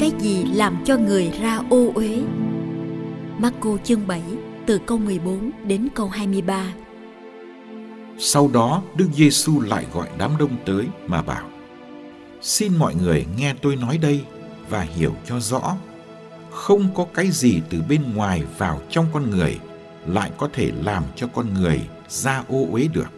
Cái gì làm cho người ra ô uế? Marco chương 7 từ câu 14 đến câu 23. Sau đó, Đức Giêsu lại gọi đám đông tới mà bảo: Xin mọi người nghe tôi nói đây và hiểu cho rõ. Không có cái gì từ bên ngoài vào trong con người lại có thể làm cho con người ra ô uế được.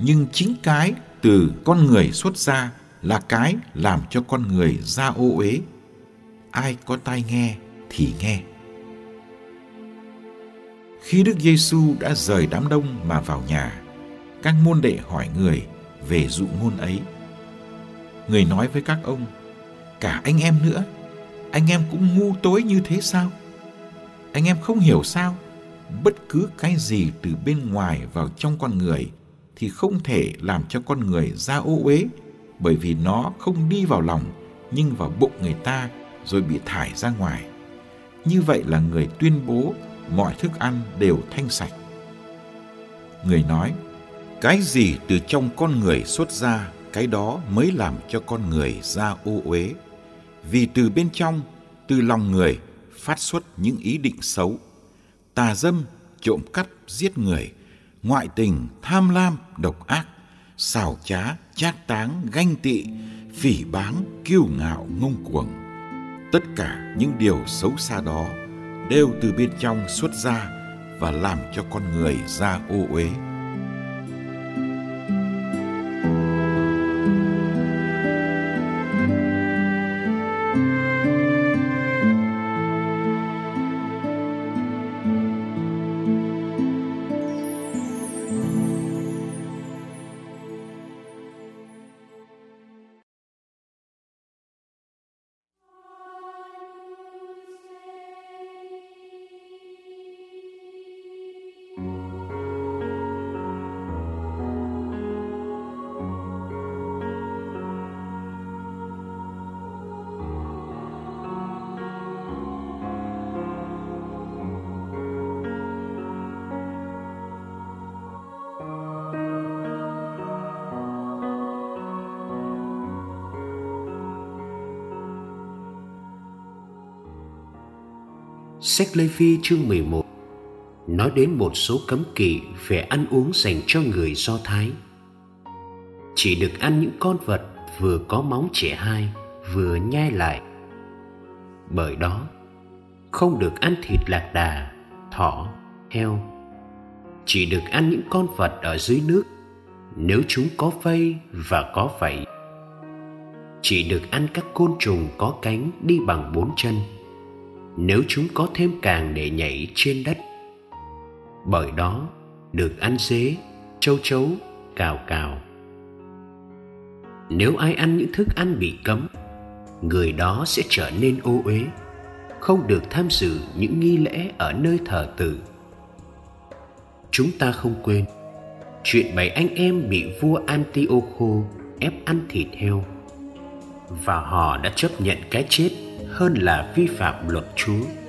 Nhưng chính cái từ con người xuất ra là cái làm cho con người ra ô uế. Ai có tai nghe thì nghe. Khi Đức Giêsu đã rời đám đông mà vào nhà, các môn đệ hỏi người về dụ ngôn ấy. Người nói với các ông, cả anh em nữa, anh em cũng ngu tối như thế sao? Anh em không hiểu sao? Bất cứ cái gì từ bên ngoài vào trong con người thì không thể làm cho con người ra ô uế bởi vì nó không đi vào lòng nhưng vào bụng người ta rồi bị thải ra ngoài. Như vậy là người tuyên bố mọi thức ăn đều thanh sạch. Người nói, cái gì từ trong con người xuất ra, cái đó mới làm cho con người ra ô uế. Vì từ bên trong, từ lòng người phát xuất những ý định xấu, tà dâm, trộm cắp, giết người, ngoại tình, tham lam, độc ác, xảo trá, chát táng, ganh tị, phỉ báng, kiêu ngạo, ngông cuồng. Tất cả những điều xấu xa đó đều từ bên trong xuất ra và làm cho con người ra ô uế. Sách Lê Phi chương 11 nói đến một số cấm kỵ về ăn uống dành cho người Do Thái. Chỉ được ăn những con vật vừa có móng trẻ hai vừa nhai lại. Bởi đó, không được ăn thịt lạc đà, thỏ, heo. Chỉ được ăn những con vật ở dưới nước nếu chúng có vây và có vảy. Chỉ được ăn các côn trùng có cánh đi bằng bốn chân nếu chúng có thêm càng để nhảy trên đất. Bởi đó, được ăn dế, châu chấu, cào cào. Nếu ai ăn những thức ăn bị cấm, người đó sẽ trở nên ô uế, không được tham dự những nghi lễ ở nơi thờ tự. Chúng ta không quên, chuyện bảy anh em bị vua Antiocho ép ăn thịt heo. Và họ đã chấp nhận cái chết hơn là vi phạm luật Chúa.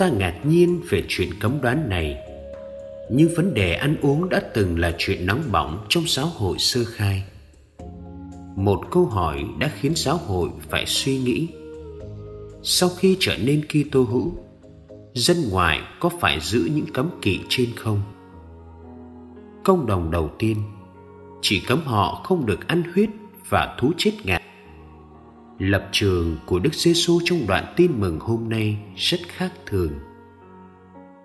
Ta ngạc nhiên về chuyện cấm đoán này. Nhưng vấn đề ăn uống đã từng là chuyện nóng bỏng trong giáo hội sơ khai. Một câu hỏi đã khiến giáo hội phải suy nghĩ. Sau khi trở nên Kitô hữu, dân ngoại có phải giữ những cấm kỵ trên không? Công đồng đầu tiên, chỉ cấm họ không được ăn huyết và thú chết ngạt lập trường của Đức Giêsu trong đoạn tin mừng hôm nay rất khác thường.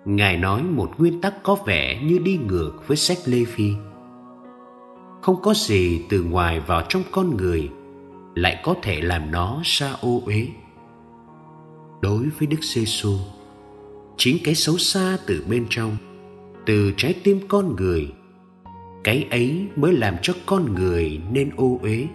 Ngài nói một nguyên tắc có vẻ như đi ngược với sách Lê Phi. Không có gì từ ngoài vào trong con người lại có thể làm nó xa ô uế. Đối với Đức Giêsu, chính cái xấu xa từ bên trong, từ trái tim con người, cái ấy mới làm cho con người nên ô uế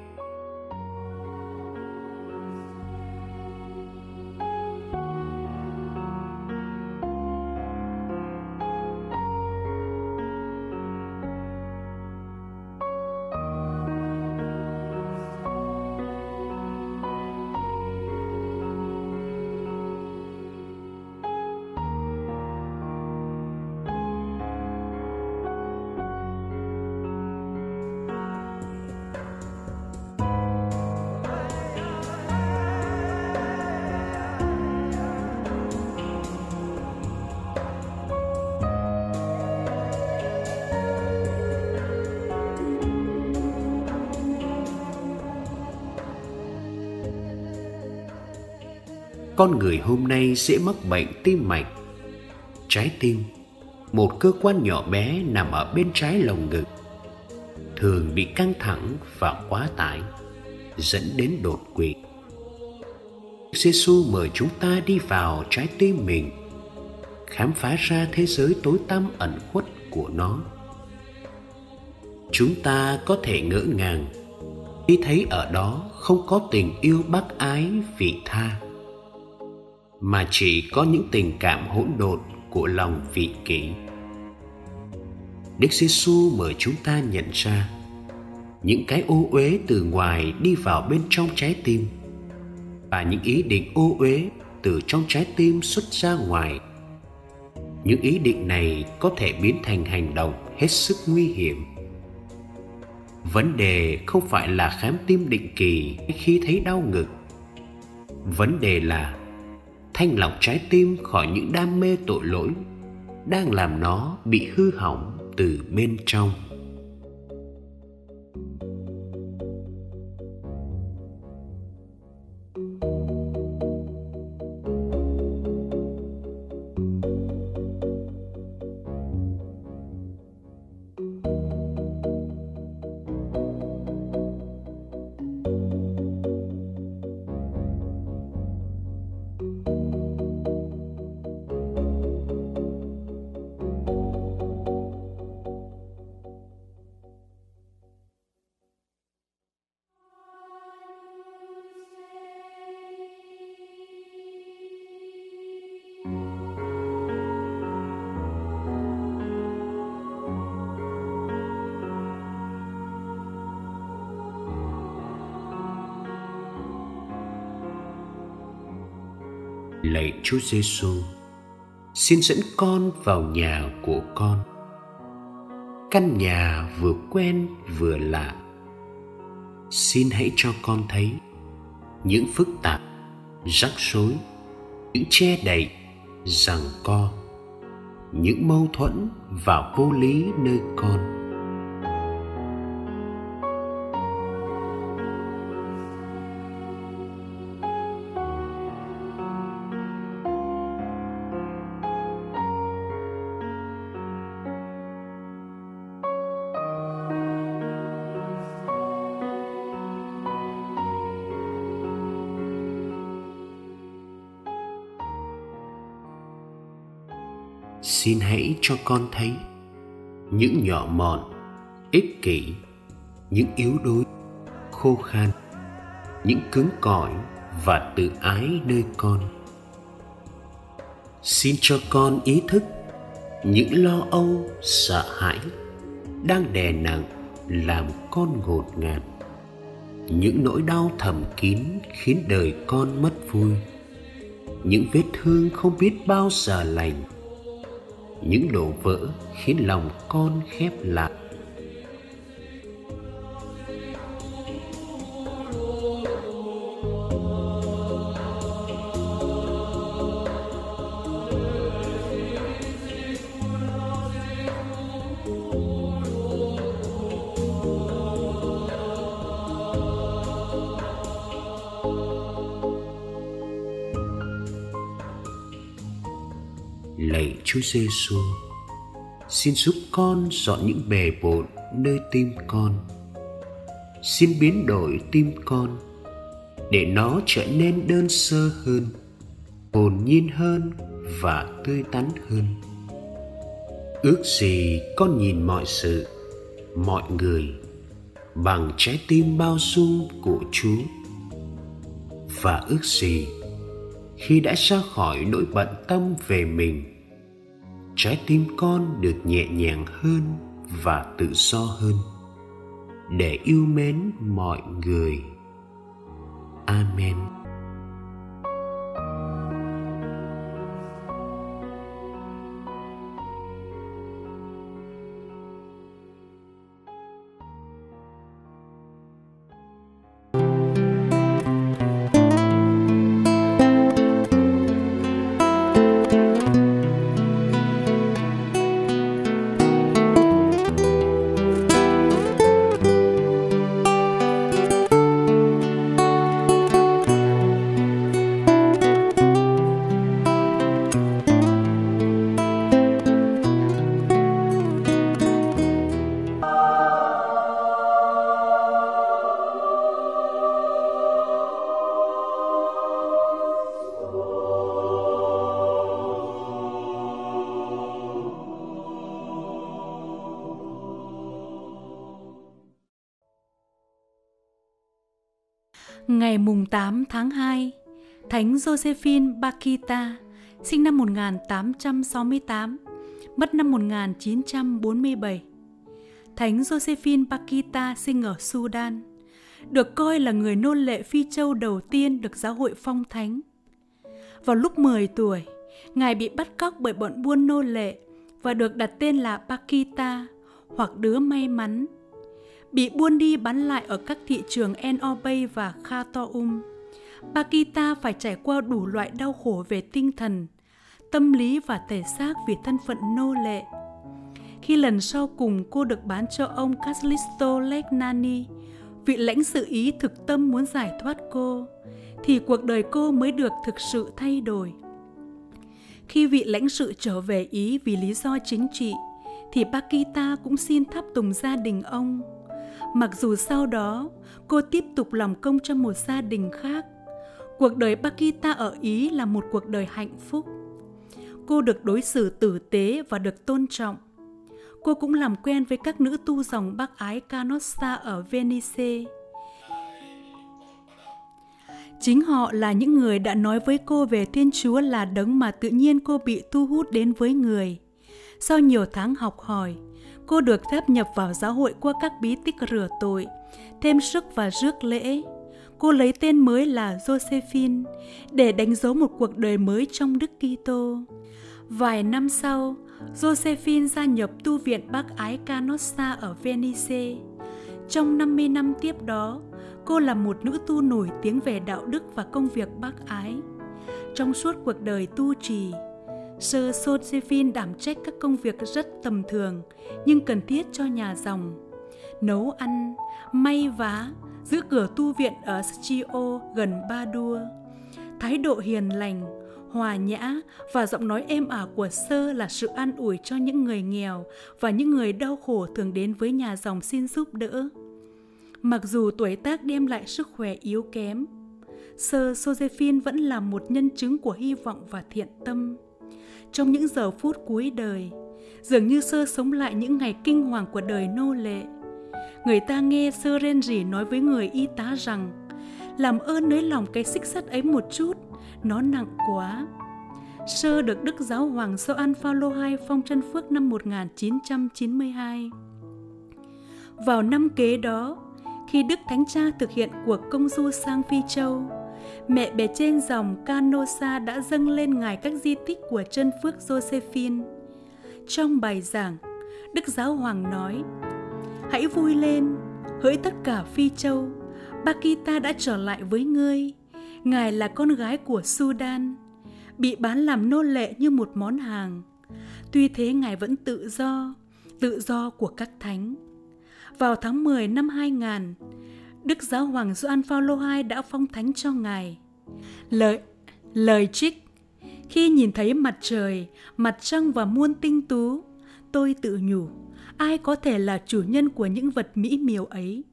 con người hôm nay sẽ mắc bệnh tim mạch. Trái tim, một cơ quan nhỏ bé nằm ở bên trái lồng ngực, thường bị căng thẳng và quá tải, dẫn đến đột quỵ. Giê mời chúng ta đi vào trái tim mình, khám phá ra thế giới tối tăm ẩn khuất của nó. Chúng ta có thể ngỡ ngàng, khi thấy ở đó không có tình yêu bác ái vị tha mà chỉ có những tình cảm hỗn độn của lòng vị kỷ. Đức Giêsu mời chúng ta nhận ra, những cái ô uế từ ngoài đi vào bên trong trái tim và những ý định ô uế từ trong trái tim xuất ra ngoài. Những ý định này có thể biến thành hành động hết sức nguy hiểm. Vấn đề không phải là khám tim định kỳ khi thấy đau ngực. Vấn đề là thanh lọc trái tim khỏi những đam mê tội lỗi đang làm nó bị hư hỏng từ bên trong. Lạy Chúa Giêsu, xin dẫn con vào nhà của con. Căn nhà vừa quen vừa lạ. Xin hãy cho con thấy những phức tạp, rắc rối, những che đậy, rằng co, những mâu thuẫn và vô lý nơi con xin hãy cho con thấy những nhỏ mọn, ích kỷ, những yếu đuối, khô khan, những cứng cỏi và tự ái nơi con. Xin cho con ý thức những lo âu, sợ hãi đang đè nặng làm con ngột ngạt. Những nỗi đau thầm kín khiến đời con mất vui. Những vết thương không biết bao giờ lành những đổ vỡ khiến lòng con khép lại. Chúa Giêsu, xin giúp con dọn những bề bộn nơi tim con. Xin biến đổi tim con để nó trở nên đơn sơ hơn, hồn nhiên hơn và tươi tắn hơn. Ước gì con nhìn mọi sự, mọi người bằng trái tim bao dung của Chúa. Và ước gì khi đã ra khỏi nỗi bận tâm về mình trái tim con được nhẹ nhàng hơn và tự do hơn. Để yêu mến mọi người. Amen. Tháng 2, Thánh Josephine Bakita, sinh năm 1868, mất năm 1947. Thánh Josephine Bakita sinh ở Sudan, được coi là người nô lệ Phi Châu đầu tiên được giáo hội phong thánh. Vào lúc 10 tuổi, Ngài bị bắt cóc bởi bọn buôn nô lệ và được đặt tên là Bakita hoặc đứa may mắn bị buôn đi bán lại ở các thị trường Enobay và Khartoum. Pakita phải trải qua đủ loại đau khổ về tinh thần, tâm lý và thể xác vì thân phận nô lệ. Khi lần sau cùng cô được bán cho ông Caslisto Legnani, vị lãnh sự Ý thực tâm muốn giải thoát cô, thì cuộc đời cô mới được thực sự thay đổi. Khi vị lãnh sự trở về Ý vì lý do chính trị, thì Pakita cũng xin tháp tùng gia đình ông mặc dù sau đó cô tiếp tục làm công cho một gia đình khác. Cuộc đời Pakita ở Ý là một cuộc đời hạnh phúc. Cô được đối xử tử tế và được tôn trọng. Cô cũng làm quen với các nữ tu dòng bác ái Canossa ở Venice. Chính họ là những người đã nói với cô về Thiên Chúa là đấng mà tự nhiên cô bị thu hút đến với người. Sau nhiều tháng học hỏi, cô được phép nhập vào giáo hội qua các bí tích rửa tội, thêm sức và rước lễ. Cô lấy tên mới là Josephine để đánh dấu một cuộc đời mới trong Đức Kitô. Vài năm sau, Josephine gia nhập tu viện bác ái Canossa ở Venice. Trong 50 năm tiếp đó, cô là một nữ tu nổi tiếng về đạo đức và công việc bác ái. Trong suốt cuộc đời tu trì, Sơ Josephine đảm trách các công việc rất tầm thường nhưng cần thiết cho nhà dòng. Nấu ăn, may vá, giữ cửa tu viện ở Schio gần Ba Đua. Thái độ hiền lành, hòa nhã và giọng nói êm ả của Sơ là sự an ủi cho những người nghèo và những người đau khổ thường đến với nhà dòng xin giúp đỡ. Mặc dù tuổi tác đem lại sức khỏe yếu kém, Sơ Josephine vẫn là một nhân chứng của hy vọng và thiện tâm trong những giờ phút cuối đời dường như sơ sống lại những ngày kinh hoàng của đời nô lệ người ta nghe sơ rên rỉ nói với người y tá rằng làm ơn nới lòng cái xích sắt ấy một chút nó nặng quá sơ được đức giáo hoàng Gioan Phaolô II phong chân phước năm 1992 vào năm kế đó khi đức thánh cha thực hiện cuộc công du sang phi châu mẹ bé trên dòng Canosa đã dâng lên ngài các di tích của chân phước Josephine. Trong bài giảng, Đức Giáo Hoàng nói, Hãy vui lên, hỡi tất cả Phi Châu, Bakita đã trở lại với ngươi. Ngài là con gái của Sudan, bị bán làm nô lệ như một món hàng. Tuy thế Ngài vẫn tự do, tự do của các thánh. Vào tháng 10 năm 2000, Đức Giáo Hoàng Gioan Phaolô II đã phong thánh cho Ngài. Lời lời trích Khi nhìn thấy mặt trời, mặt trăng và muôn tinh tú, tôi tự nhủ, ai có thể là chủ nhân của những vật mỹ miều ấy?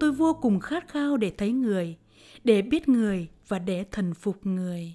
Tôi vô cùng khát khao để thấy người, để biết người và để thần phục người.